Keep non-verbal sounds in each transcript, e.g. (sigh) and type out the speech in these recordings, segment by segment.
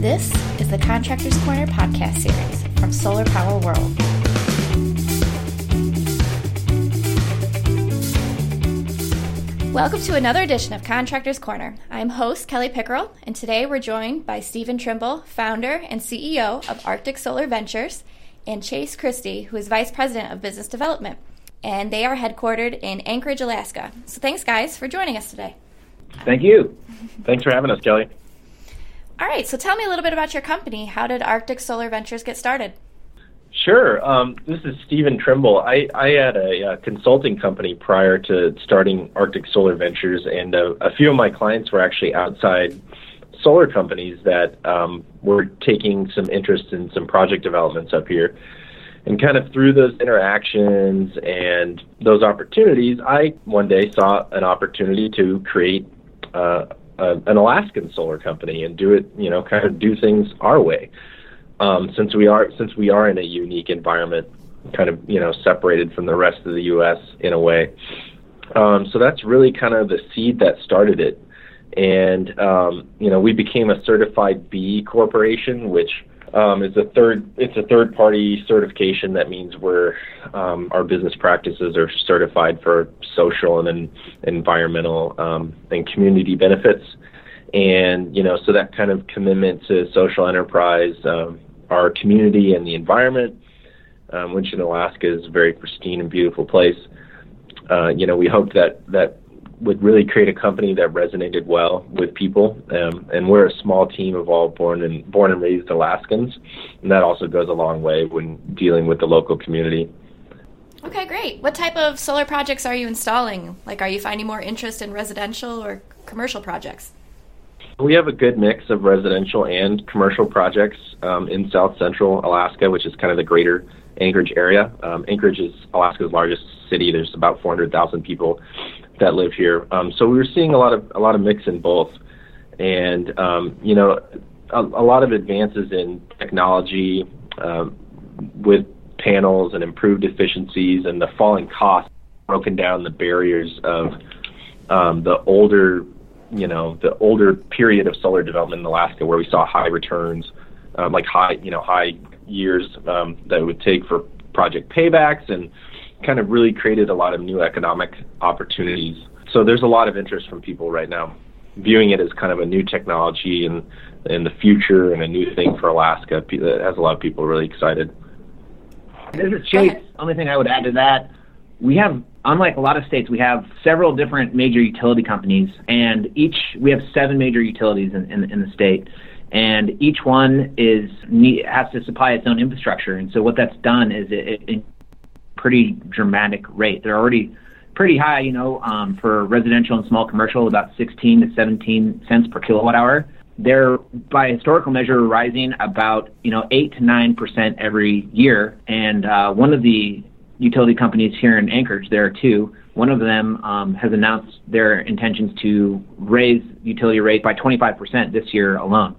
This is the Contractors Corner podcast series from Solar Power World. Welcome to another edition of Contractors Corner. I'm host Kelly Pickerel, and today we're joined by Stephen Trimble, founder and CEO of Arctic Solar Ventures, and Chase Christie, who is vice president of business development. And they are headquartered in Anchorage, Alaska. So thanks, guys, for joining us today. Thank you. Thanks for having us, Kelly. All right, so tell me a little bit about your company. How did Arctic Solar Ventures get started? Sure. Um, this is Stephen Trimble. I, I had a, a, consulting company prior to starting Arctic Solar Ventures, and uh, a few of my clients were actually outside solar companies that um, were taking some interest in some project developments up here. And kind of through those interactions and those opportunities, I one day saw an opportunity to create uh, a, an Alaskan solar company and do it, you know, kind of do things our way. Um, since we are since we are in a unique environment, kind of you know separated from the rest of the U.S. in a way. Um, so that's really kind of the seed that started it, and um, you know we became a certified B corporation, which um, is a third it's a third party certification. That means we're um, our business practices are certified for social and then environmental um, and community benefits. And you know so that kind of commitment to social enterprise um, our community and the environment um, which in Alaska is a very pristine and beautiful place. Uh, you know we hope that that would really create a company that resonated well with people. Um, and we're a small team of all born and born and raised Alaskans, and that also goes a long way when dealing with the local community. Okay, great. What type of solar projects are you installing? Like, are you finding more interest in residential or commercial projects? We have a good mix of residential and commercial projects um, in south central Alaska, which is kind of the greater Anchorage area. Um, Anchorage is Alaska's largest city. There's about 400,000 people that live here. Um, so we were seeing a lot of a lot of mix in both, and um, you know, a, a, lot of advances in technology um, with panels and improved efficiencies and the falling costs broken down the barriers of um, the older, you know, the older period of solar development in Alaska where we saw high returns, um, like high, you know, high years that it would take for project paybacks and kind of really created a lot of new economic opportunities. So there's a lot of interest from people right now, viewing it as kind of a new technology and in the future and a new thing for Alaska. That has a lot of people really excited. This is Chase. Only thing I would add to that, we have unlike a lot of states, we have several different major utility companies, and each we have seven major utilities in, in, in the state, and each one is has to supply its own infrastructure. And so what that's done is it, it pretty dramatic rate. They're already pretty high, you know, um, for residential and small commercial, about 16 to 17 cents per kilowatt hour. They're by historical measure rising about you know eight to nine percent every year. And uh, one of the utility companies here in Anchorage, there are two. One of them um, has announced their intentions to raise utility rate by 25% this year alone.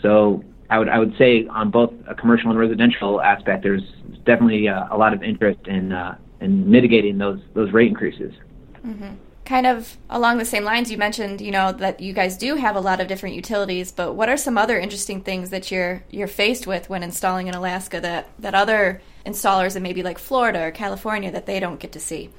So I would I would say on both a commercial and residential aspect, there's definitely uh, a lot of interest in uh, in mitigating those those rate increases. Mm-hmm. Kind of along the same lines, you mentioned you know that you guys do have a lot of different utilities, but what are some other interesting things that you're you're faced with when installing in Alaska that that other installers in maybe like Florida or California that they don't get to see?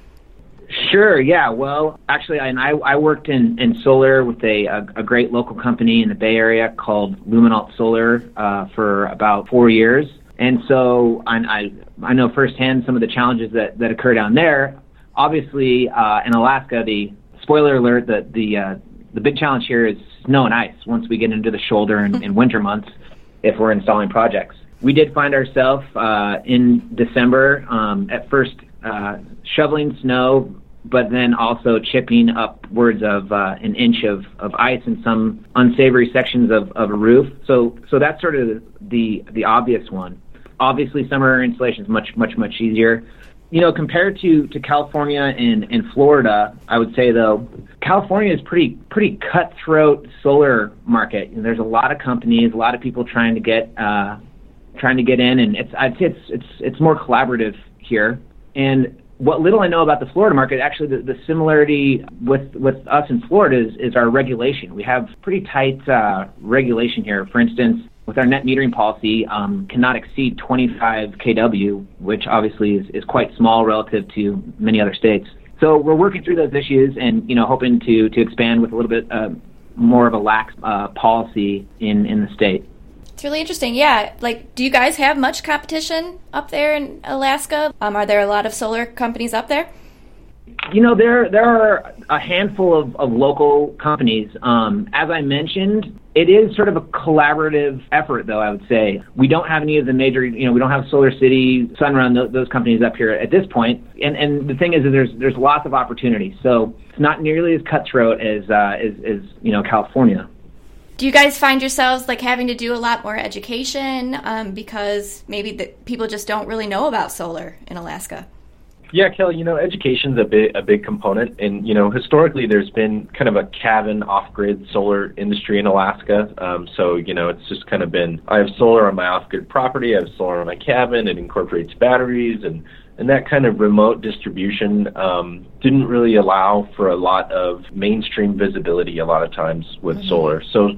Sure. Yeah. Well, actually, I, I worked in, in solar with a, a, a great local company in the Bay Area called Luminalt Solar uh, for about four years, and so I, I I know firsthand some of the challenges that that occur down there. Obviously, uh, in Alaska, the spoiler alert, the the uh, the big challenge here is snow and ice. Once we get into the shoulder and, in winter months, if we're installing projects, we did find ourselves uh, in December um, at first uh, shoveling snow, but then also chipping upwards of uh, an inch of, of ice in some unsavory sections of, of a roof. So so that's sort of the the obvious one. Obviously, summer installation is much much much easier. You know, compared to, to California and, and Florida, I would say though, California is pretty pretty cutthroat solar market. Know, there's a lot of companies, a lot of people trying to get uh, trying to get in, and it's I'd say it's it's it's more collaborative here. And what little I know about the Florida market, actually, the, the similarity with with us in Florida is, is our regulation. We have pretty tight uh, regulation here. For instance, with our net metering policy um, cannot exceed 25 kW, which obviously is, is quite small relative to many other states. So we're working through those issues and you know hoping to to expand with a little bit uh, more of a lax uh, policy in in the state. It's really interesting. Yeah, like, do you guys have much competition up there in Alaska? Um, are there a lot of solar companies up there? You know, there there are a handful of, of local companies. Um, as I mentioned, it is sort of a collaborative effort, though. I would say we don't have any of the major, you know, we don't have Solar City, Sunrun, those, those companies up here at this point. And and the thing is, that there's there's lots of opportunity. So it's not nearly as cutthroat as uh, as, as you know California. Do you guys find yourselves like having to do a lot more education um, because maybe the, people just don't really know about solar in Alaska? Yeah, Kelly, you know, education's a big a big component, and you know, historically there's been kind of a cabin off-grid solar industry in Alaska. Um, so you know, it's just kind of been I have solar on my off-grid property, I have solar on my cabin, it incorporates batteries, and and that kind of remote distribution um, didn't really allow for a lot of mainstream visibility a lot of times with mm-hmm. solar. So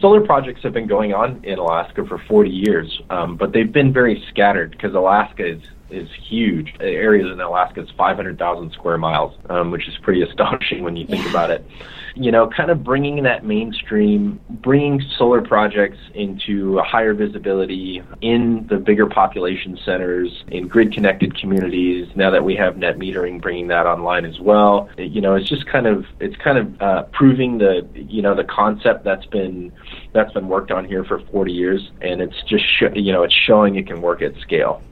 solar projects have been going on in Alaska for 40 years, um, but they've been very scattered because Alaska is is huge. The area in Alaska is 500,000 square miles, um, which is pretty (laughs) astonishing when you think yeah. about it. You know, kind of bringing that mainstream, bringing solar projects into a higher visibility in the bigger population centers, in grid connected communities. Now that we have net metering, bringing that online as well. You know, it's just kind of it's kind of uh, proving the you know the concept that's been that's been worked on here for 40 years, and it's just sh- you know it's showing it can work at scale.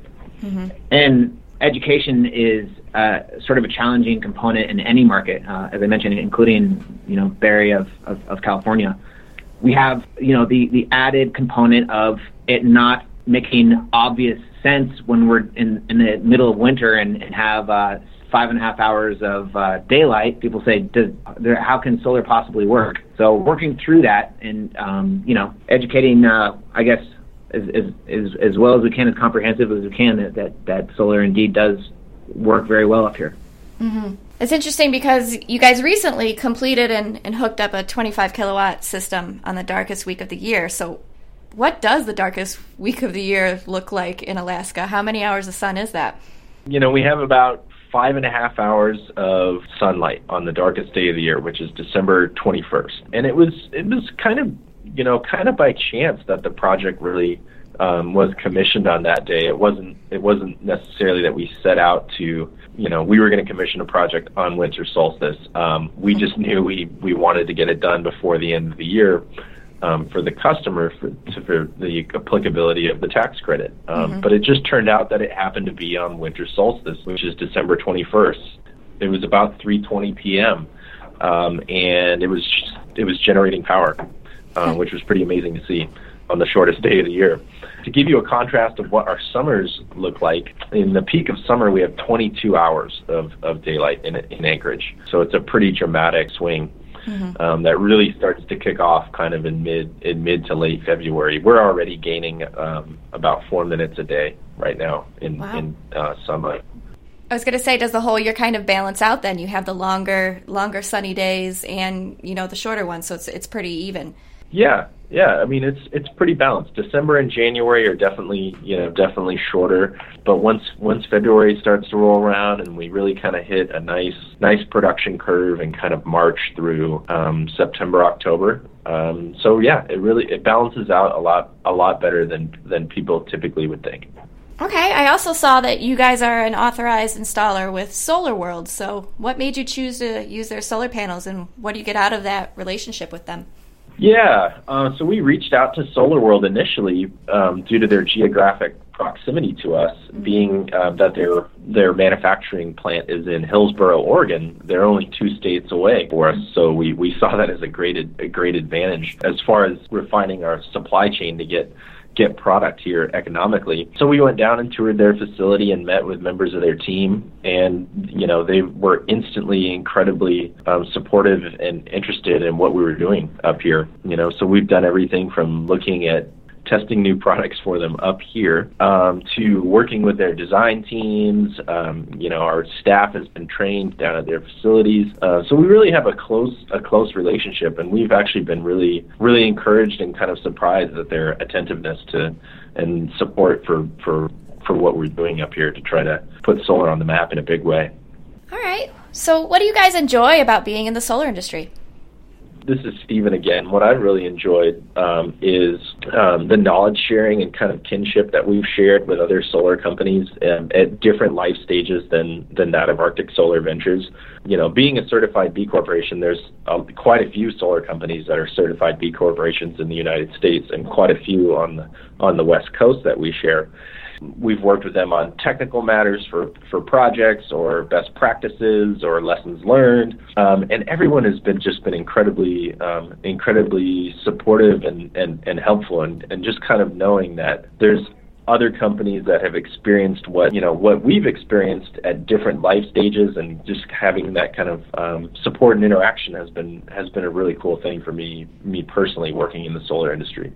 Mm-hmm. And education is uh, sort of a challenging component in any market, uh, as I mentioned, including you know Area of, of, of, California. We have you know the the added component of it not making obvious sense when we're in in the middle of winter and, and have uh, five and a half hours of uh, daylight. People say, Does, there, how can solar possibly work? So working through that and um, you know educating, uh, I guess as, as, as, as well as we can, as comprehensive as we can, that, that, that solar indeed does work very well up here. Mm-hmm. It's interesting because you guys recently completed and, and hooked up a 25 kilowatt system on the darkest week of the year. So, what does the darkest week of the year look like in Alaska? How many hours of sun is that? You know, we have about five and a half hours of sunlight on the darkest day of the year, which is December 21st. And it was it was kind of you know, kind of by chance that the project really um, was commissioned on that day. It wasn't it wasn't necessarily that we set out to you know we were going to commission a project on winter solstice. Um, we just knew we we wanted to get it done before the end of the year. Um, for the customer for, to, for the applicability of the tax credit. Um, mm-hmm. But it just turned out that it happened to be on winter solstice, which is December 21st. It was about 3:20 p.m. Um, and it was it was generating power uh, which was pretty amazing to see on the shortest day of the year. To give you a contrast of what our summers look like, in the peak of summer, we have 22 hours of, of daylight in, in Anchorage. So it's a pretty dramatic swing. Mm-hmm. Um, that really starts to kick off kind of in mid in mid to late February. We're already gaining um, about four minutes a day right now in wow. in uh, summer. I was going to say, does the whole year kind of balance out? Then you have the longer longer sunny days and you know the shorter ones, so it's it's pretty even. Yeah, yeah. I mean, it's it's pretty balanced. December and January are definitely you know definitely shorter, but once once February starts to roll around and we really kind of hit a nice nice production curve and kind of march through um, September October. Um, so yeah, it really it balances out a lot a lot better than than people typically would think. Okay, I also saw that you guys are an authorized installer with Solar World. So, what made you choose to use their solar panels, and what do you get out of that relationship with them? Yeah, uh, so we reached out to Solar World initially um, due to their geographic proximity to us, mm-hmm. being uh, that their their manufacturing plant is in Hillsboro, Oregon. They're only two states away for us, so we, we saw that as a great a great advantage as far as refining our supply chain to get get product here economically. So we went down and toured their facility and met with members of their team, and you know they were instantly incredibly um, supportive and interested in what we were doing up here. You know, so we've done everything from looking at testing new products for them up here, um, to working with their design teams. Um, you know, our staff has been trained down at their facilities, uh, so we really have a close a close relationship, and we've actually been really really encouraged and kind of surprised at their attentiveness to and support for for for what we're doing up here to try to put solar on the map in a big way. All right. So, what do you guys enjoy about being in the solar industry? This is Stephen again. What I've really enjoyed um, is um, the knowledge sharing and kind of kinship that we've shared with other solar companies um, at different life stages than than that of Arctic Solar Ventures. You know, being a certified B corporation, there's um, quite a few solar companies that are certified B corporations in the United States, and quite a few on the on the West Coast that we share. We've worked with them on technical matters for, for projects or best practices or lessons learned, um, and everyone has been just been incredibly um, incredibly supportive and, and, and helpful, and, and just kind of knowing that there's other companies that have experienced what you know what we've experienced at different life stages, and just having that kind of um, support and interaction has been has been a really cool thing for me me personally working in the solar industry.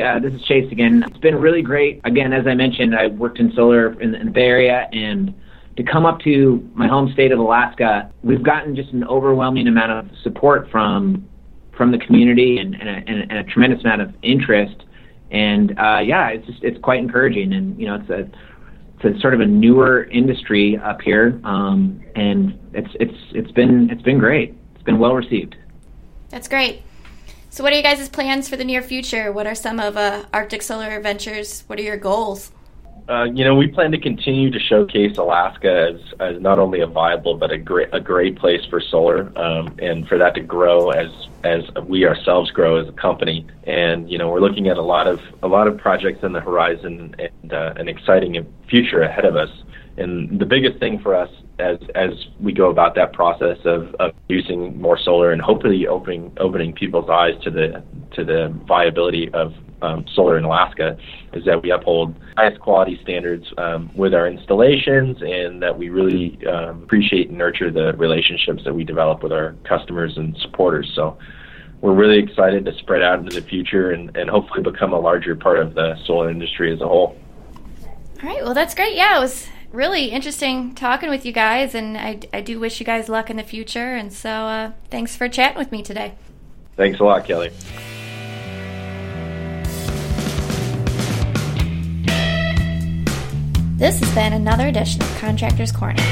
Yeah, this is Chase again. It's been really great. Again, as I mentioned, I worked in solar in, in the Bay Area, and to come up to my home state of Alaska, we've gotten just an overwhelming amount of support from from the community and, and, a, and a tremendous amount of interest. And uh, yeah, it's just it's quite encouraging. And you know, it's a it's a sort of a newer industry up here, um, and it's it's it's been it's been great. It's been well received. That's great. So, what are you guys' plans for the near future? What are some of uh, Arctic Solar Ventures? What are your goals? Uh, you know, we plan to continue to showcase Alaska as, as not only a viable but a great a great place for solar, um, and for that to grow as as we ourselves grow as a company. And you know, we're looking at a lot of a lot of projects in the horizon and uh, an exciting future ahead of us. And the biggest thing for us as as we go about that process of, of using more solar and hopefully opening opening people's eyes to the to the viability of um, solar in Alaska is that we uphold highest quality standards um, with our installations and that we really um, appreciate and nurture the relationships that we develop with our customers and supporters. So we're really excited to spread out into the future and, and hopefully become a larger part of the solar industry as a whole. All right. Well, that's great. Yeah, it was really interesting talking with you guys, and I, I do wish you guys luck in the future. And so, uh, thanks for chatting with me today. Thanks a lot, Kelly. This has been another edition of Contractors Corner.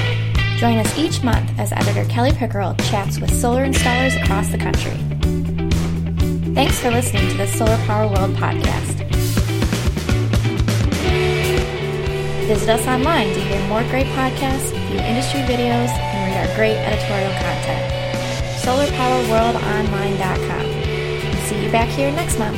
Join us each month as editor Kelly Pickerel chats with solar installers across the country. Thanks for listening to the Solar Power World podcast. Visit us online to hear more great podcasts, view industry videos, and read our great editorial content. SolarPowerWorldOnline.com. See you back here next month.